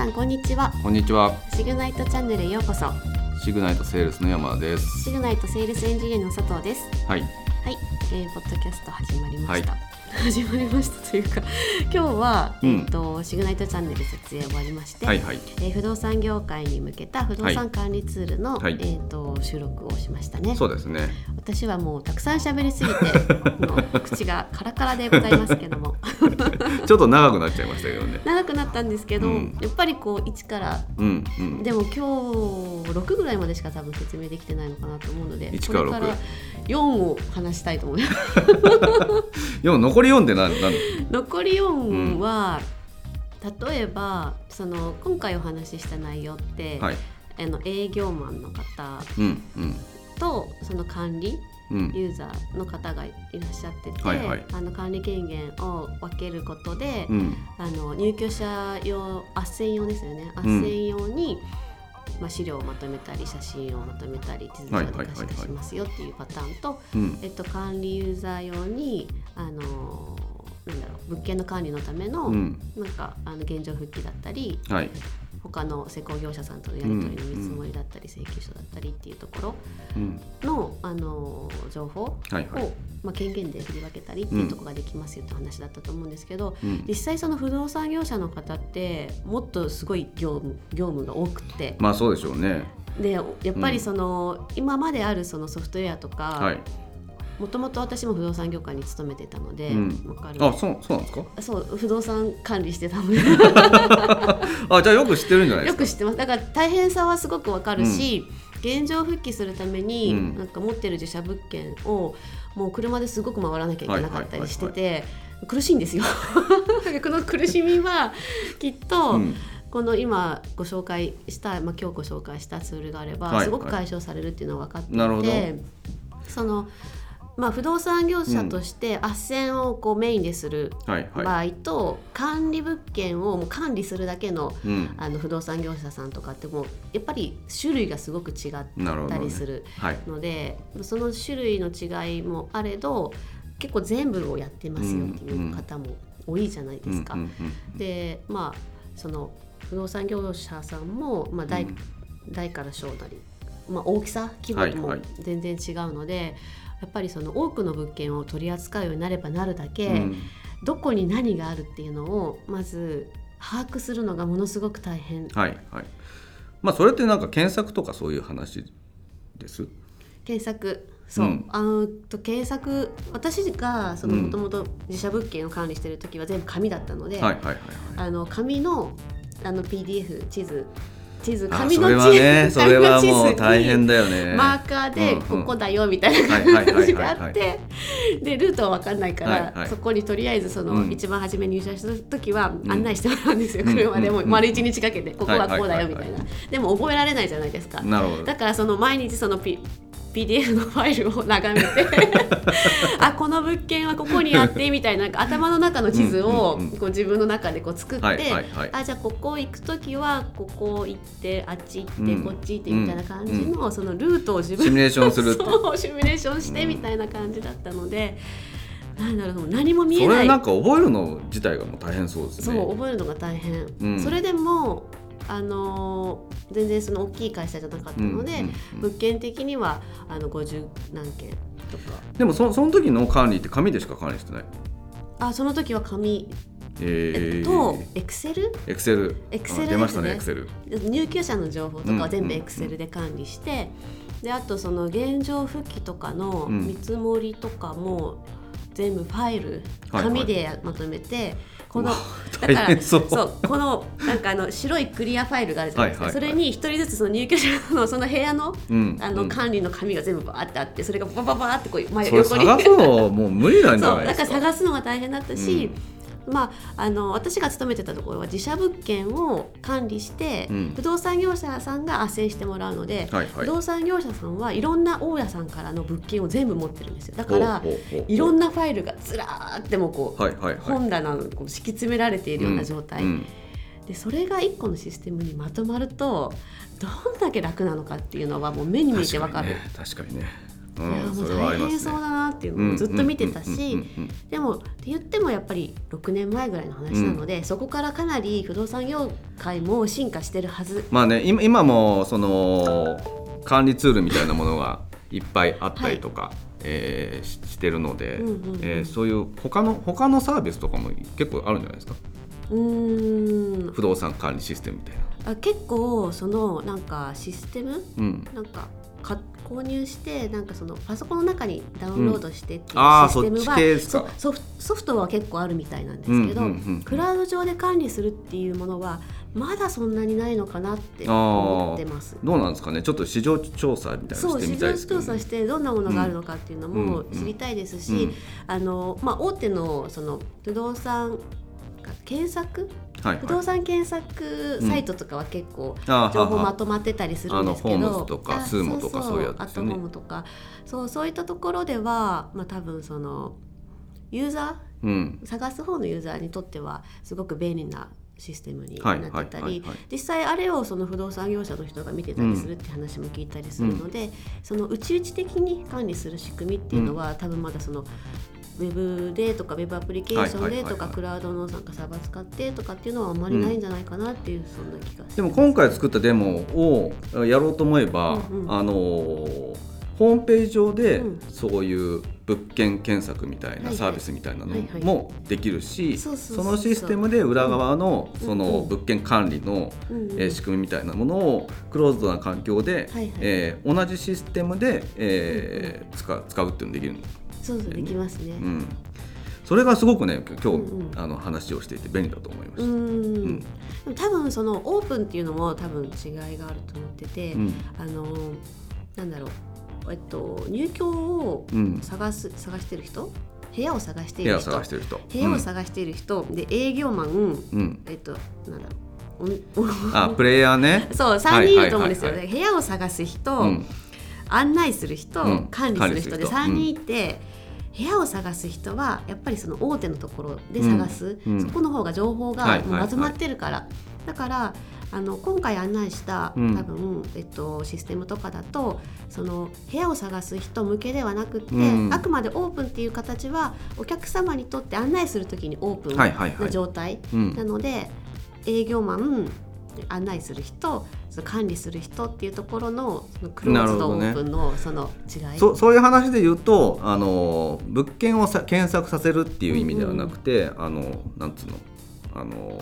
さんこんにちは。こんにちは。シグナイトチャンネルへようこそ。シグナイトセールスの山田です。シグナイトセールスエンジニアの佐藤です。はい。はい、えー、ポッドキャスト始まりました、始まりましたというか今日は、うん。えっ、とシグナイトチャンネル設営終わりまして、はいはい。えー不動産業界に向けた不動産管理ツールの、はい。えっ、と収録をしましたね。そうですね。私はもうたくさん喋りすぎて 口がカラカラでございますけども。ちょっと長くなっちゃいましたけどね。長くなったんですけど、うん。やっぱりこう1からうんうん。でも今日6ぐらいまでしか多分説明できてないのかなと思うので1から6これから4を話したいと思います。でも残り4って何？何？残り4は、例えばその今回お話しした内容って、はい。あの営業マンの方うんうん。とその管理うん。ユーザーの方がいらっしゃってて、はいはい。あの管理権限を分けることで、うん。あの入居者用斡旋用ですよね。斡うん。旋まあ、資料をまとめたり写真をまとめたり地図上で可視化しますよっていうパターンと、うん。えっと、管理ユーザー用にあのなんだろう物件の管理のための、うん。なんかあの現状復帰だったりはい他の施工業者さんとのやり取りの見積もりだったり、請求書だったりっていうとこうん。ろのあの情報を、まあ、権限で振り分けたりっていうところができますよって話だったと思うんですけど、うん。実際その不動産業者の方ってもっとすごい業務業務が多くて。まあそうでしょうね。でやっぱりその、今まであるそのソフトウェアとか、はいもともと私も不動産業界に勤めてたので、うん。わかる。あそうそうなんですか？そう不動産管理してたので。あじゃあよく知ってるんじゃないよく知ってます。だから大変さはすごくわかるし、現状復帰するために、うん。なんか持ってる自社物件をもう車ですごく回らなきゃいけなかったりしてて、苦しいんですよ。この苦しみはきっと、うん。この今ご紹介した、まあ、今日ご紹介したツールがあれば、はいすごく解消されるっていうのは分かっていて、なるほど。そのまあ、不動産業者として斡旋をこうメインでするはい場は合と、管理物件をもう管理するだけのあの不動産業者さんとかってもうやっぱり種類がすごく違ったりするはい。ので、その種類の違いもあれど結構全部をやってますよっていう方も多いじゃないですか。でまあその不動産業者さんも、まあ大うん。大から小なり、まあ、大きさ規模もはいはい。全然違うので、やっぱりその多くの物件を取り扱うようになればなるだけ、うん。どこに何があるっていうのをまず把握するのがものすごく大変。はいはい。まあそれってなんか検索とかそういう話です？検索。そう、うん。あのと検索。私がもともと自社物件を管理してる時は全部紙だったので、紙のあの PDF 地図地図あ紙のそれは地図。ねそれはもう大変だだよね。マーカーでここだよみたいな感じがあって。でルートは分かんないから、はいはい。そこにとりあえずその、うん。一番初め入社した時はん。案内してもらうんですよ、うん。車で。もうん丸一日かけてここはこうだよみたいな、はいはい。でも覚えられないじゃないですか。だからその毎日その、P、PDF のファイルを眺めて あこの物件はここにあってみたいななんか頭の中の地図をこう自分の中でこう作って、あじゃあここ行く時はここ行ってあっち行って、うん。こっち行ってみたいな感じの、そのルートを自分シミュレーションする シミュレーションしてみたいな感じだったので、なんだろう何も見えない。それなんか覚えるの自体がもう大変そうですね。そう覚えるのが大変、うん。それでもあのー全然その大きい会社じゃなかったので、物件的にはあの50何件とか。でもそその時の管理って紙でしか？管理してない。あその時は紙、ええっとエクセルエクセル Excel 出ましたねエクセル入居者の情報とかは全部うんエクセルで管理して、であとその現状復帰とかのうん。見積もりとかも全部ファイル紙でまとめて、このだからそう。このなんかあの白いクリアファイルがあるじゃないですか、それに一人ずつその入居者のその部屋のうんあうん。の管理の紙が全部バーってあってそれがバババーってこう前それ横に探すのもう無理なんじゃそうだからないですか探すのが大変だったし、まあ、あの私が勤めてたところは自社物件を管理して、うん。不動産業者さんが斡旋してもらうので、はいはい。不動産業者さんはいろんな大家さんからの物件を全部持ってるんですよ。だからいろんなファイルがずらーってもうこう、はいはいはい。本棚のこう敷き詰められているような状態、うん。でそれが1個のシステムにまとまるとどんだけ楽なのかっていうのはもう目に見えてわかる。確かにねいやもう大変そうだなっていうのをずっと見てたしうんうんうんうんうん。でもって言ってもやっぱり6年前ぐらいの話なので、そこからかなり不動産業界も進化してるはず。まあね今今もその管理ツールみたいなものがいっぱいあったりとか、えーししてるので、うんうんうん。えーそういう他の他のサービスとかも結構あるんじゃないですか？うーん。不動産管理システムみたいな。あ結構そのなんかシステム？うん、なんかか購入してなんかそのパソコンの中にダウンロードしてっていうシステムは、そっち系ですか？そソフソフトは結構あるみたいなんですけど、うんうんうんうん。クラウド上で管理するっていうものはまだそんなにないのかなって思ってます。どうなんですかね？ちょっと市場調査みたいな市場みたいですけど、調査してどんなものがあるのかっていうのも知りたいですし、うん。あのまあ、大手のその不動産検索はい不動産検索サイトとかは結構情報ははまとまってたりするんですけど。あのホームズとかあスーモとかそそういうやつですよね。アットホームとか。そうそういったところでは、まあ、多分そのユーザうん。ー探す方のユーザーにとってはすごく便利なシステムになはいってたはいはい。り。はい実際あれをその不動産業者の人が見てたりするって話も聞いたりするので、その内々的に管理する仕組みっていうのは、多分まだそのウェブでとかウェブアプリケーションでとかはいクラウドのなんかサーバー使ってとかっていうのはあんまりないんじゃないかなっていう、そんな気がでも今回作ったデモをやろうと思えば、うんうん。あのーホームページ上でうん。そういう物件検索みたいないサービスみたいなのもできるしそのシステムで裏側のうん。その物件管理の仕組みみたいなものをクローズドな環境でえー同じシステムでえー使う使うっていうのできるの？そうそうできますね。うん。それがすごくね今日、うんうん。あの話をしていて便利だと思いました。うん。多分そのオープンっていうのも多分違いがあると思ってて、うん。あのなんだろうえっと入居をうん、探す探してる人？部屋を探してい部屋る人探してる人。部屋を探している人、で営業マンうん、うんえっとなんだろう。おあプレイヤーね。そう3人いると思うんですよ、はい。はいで部屋を探す人、うん。案内する人、うん。管理する人。で3管理する人。人いて、部屋を探す人はやっぱりその大手のところで探す、うんうん。そこの方が情報がはいはいはい。もうまとまってるから、だからあの今回案内した、うん。多分、えっと、システムとかだとその部屋を探す人向けではなくて、うん。あくまでオープンっていう形はお客様にとって案内する時にオープンはいはいはい。な状態うんなので営業マン案内する人その管理する人っていうところのそのクローズドオープンのその違い、そそういう話で言うとあの物件をさ検索させるっていう意味ではなくて、あのなんつうのあの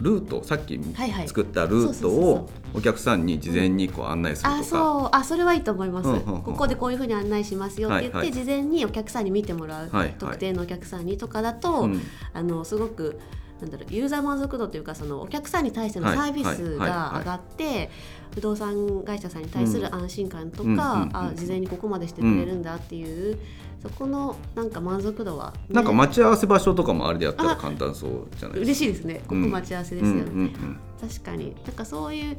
ルートさっき作ったルートをお客さんに事前にこう案内するとか、あそう。あそれはいいと思います、うんうんうん。ここでこういうふうに案内しますよって言って、はいはい。事前にお客さんに見てもらう、はいはい。特定のお客さんにとかだと、うん。あのすごくなんだろうユーザー満足度というかそのお客さんに対してのはいサービスが上がって不動産会社さんに対する安心感とか、うんうんうんうん。あ事前にここまでしてくれるんだっていう、そこのなんか満足度は、ね、なんか待ち合わせ場所とかもあれでやったらあ簡単そうじゃないです嬉しいですね。ここうん待ち合わせでか。すよね、うんうんうん。確かに。なんかそういう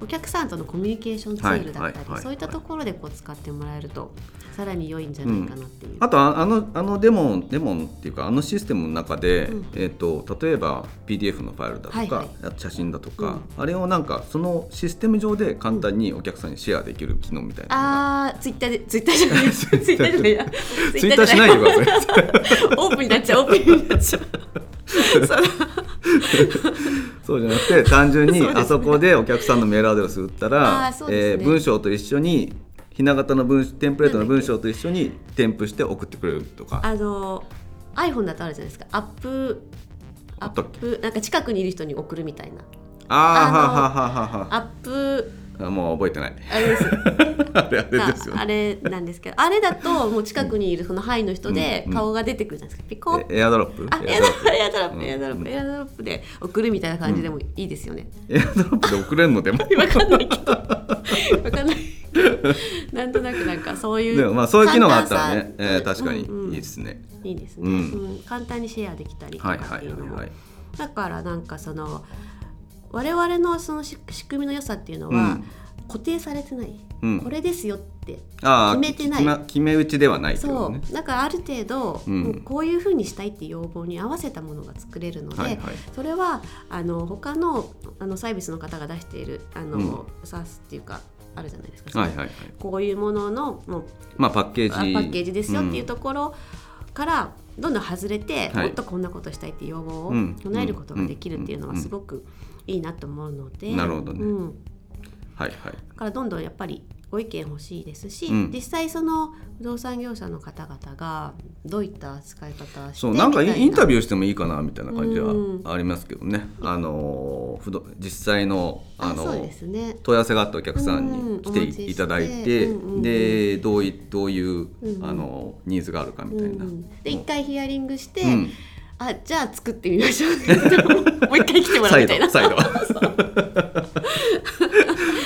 お客さんとのコミュニケーションツールだったり、そういったところでこう使ってもらえるとさらに良いんじゃないかなっていう。あとああのあのデモデモっていうかあのシステムの中で、うん。えー、と例えば PDF のファイルだとか、はいはい。写真だとか、あれをなんかそのシステム上で簡単にお客さんにシェアできる機能みたいなあーツイッターで ツイッターじゃない。ツイッターじゃない。やツイッターしないでください。オープンになっちゃうオープンになっちゃう そうじゃなくて単純にあそこでお客さんのメールアドレス打ったら、ねえー文章と一緒にひな形の文テンプレートの文章と一緒に添付して送ってくれるとか。あの iPhone だとあるじゃないですか。アップアップなんか近くにいる人に送るみたいな。あーあのははははは。アップあもう覚えてない。あれです。あれあれですよああねれなんですけどあれだともう近くにいるその範囲の人でうん顔が出てくるじゃないですか。ピコッ。えエアドロップ？あエアドロップ。エアドロッうん。プエアドロップエアドロップで送るみたいな感じでもいいですよね。エアドロップで送れるのでも。わかんないけど。わかんない。なんとなくなんかそういうでもまあそういう機能があったらね。簡、えー確かに。いいですね、いいですね、うん。うん。簡単にシェアできたりとかっていうのも、はいはい。だからなんかその我々のそのし仕組みの良さっていうのは、固定されてない、うん。これですよって決めてない。決め打ちではないそね。う。だからある程度、うん。もうこういうふうにしたいっていう要望に合わせたものが作れるので、はいはい。それはあの他のあのサービスの方が出しているあの、うん。サースっていうかあるじゃないですか、はいはいはい。こういうもののもうまあパッケージ。あパッケージですよっていうところからどんどん外れて、はい。もっとこんなことしたいっていう要望をうん。叶えることができるっていうのはうん。すごくいいなと思うので、なるほどね。うん、はいはい。だからどんどんやっぱりご意見欲しいですし、うん。実際その不動産業者の方々がどういった使い方をしてそうなんかインタュビューしてもいいかなみたいな感じうん。はありますけどね、あのー不動実際のあのね。問い合わせがあったお客さんに来ていただいて、うんうんうん。でどういどういう、うんあのニーズがあるかみたいな。うん。で一回ヒアリングして、うんあじゃあ作ってみましょう もう一回来てもらうみたいな。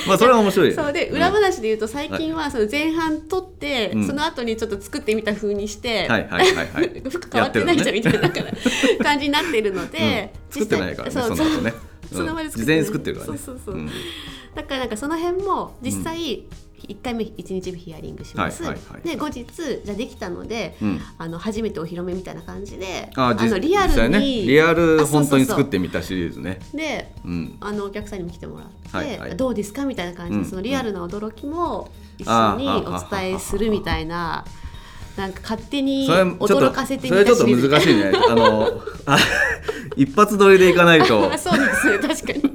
まあそれは面白いそうで裏話で言うと最近はその前半撮って、うん。その後にちょっと作ってみた風にして、はいはいはいはい 服変わってないじゃんみたいな感じになってるので、うん。作ってないからねその後ね。その場でうん事前に作ってるからね。そうそうそう、うんだからなんかその辺も実際1回目1日目ヒアリングします、はいはいはい。で後日じゃあできたので、うん。あの初めてお披露目みたいな感じであ実のリアルに、ね。リアル本当に作ってみたシリーズね。でうん。あのお客さんにも来てもらって、はいはい。どうですかみたいな感じで、うん。そのリアルな驚きも一あ緒にお伝えするみたいな。なんか勝手に驚かせてみそれちょっと難しいね。あのあ 一発撮りでいかないと。あ そうですね確かに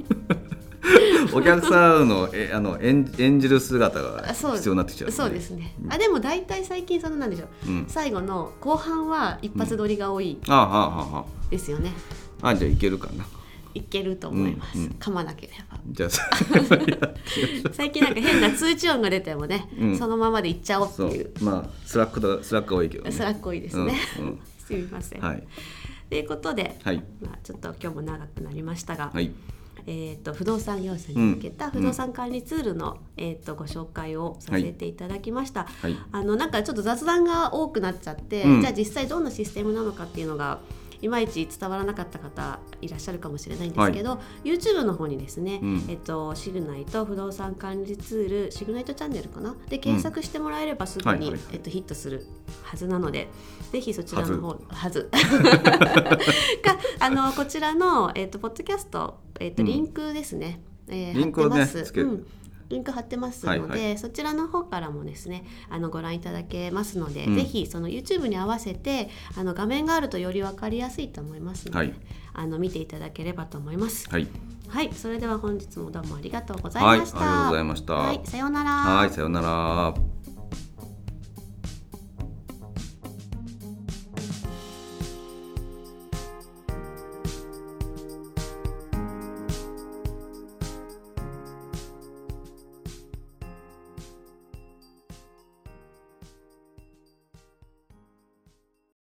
お客さんのえあの演演じる姿があそう必要になってきちゃう、ね、そうですね、あでも大体最近そのなんでしょう、うん。最後の後半は一発撮りが多いああはあはですよね、ああじゃあいけるかな。いけると思います、うんうん。噛まなければ。じゃあ 最近なんか変な通知音が出てもね、うん。そのままでいっちゃおうってそいう。う。まあスラックだスラックが多いけどね。スラック多いですね、うんうん。すみません、はい。ということで、はい。まあ、ちょっと今日も長くなりましたが、はいえー、と不動産業者に向けた不動産管理ツールの、えー、とご紹介をさせていただきました、はい。あのなんかちょっと雑談が多くなっちゃって、うん。じゃあ実際どんなシステムなのかっていうのがいまいち伝わらなかった方いらっしゃるかもしれないんですけど、YouTube の方にですね、うん。えっと、シグナイト不動産管理ツールシグナイトチャンネルかな？で検索してもらえればすぐに、はいはいはい。えっと、ヒットするはずなのでぜひそちらの方はず。かあのこちらの、えっと、ポッドキャスト、えっと、うん。リンクですね、えーリンクをね貼ってます。つけるうん。リンク貼ってますので、はいはそちらの方からもですねあのご覧いただけますので、うん。ぜひその YouTube に合わせてあの画面があるとより分かりやすいと思いますので、はい。あの見ていただければと思います。はい。はい、それでは本日もどうもありがとうございはい。あました。りがとうございました。はい、さようなら。はい。さようなら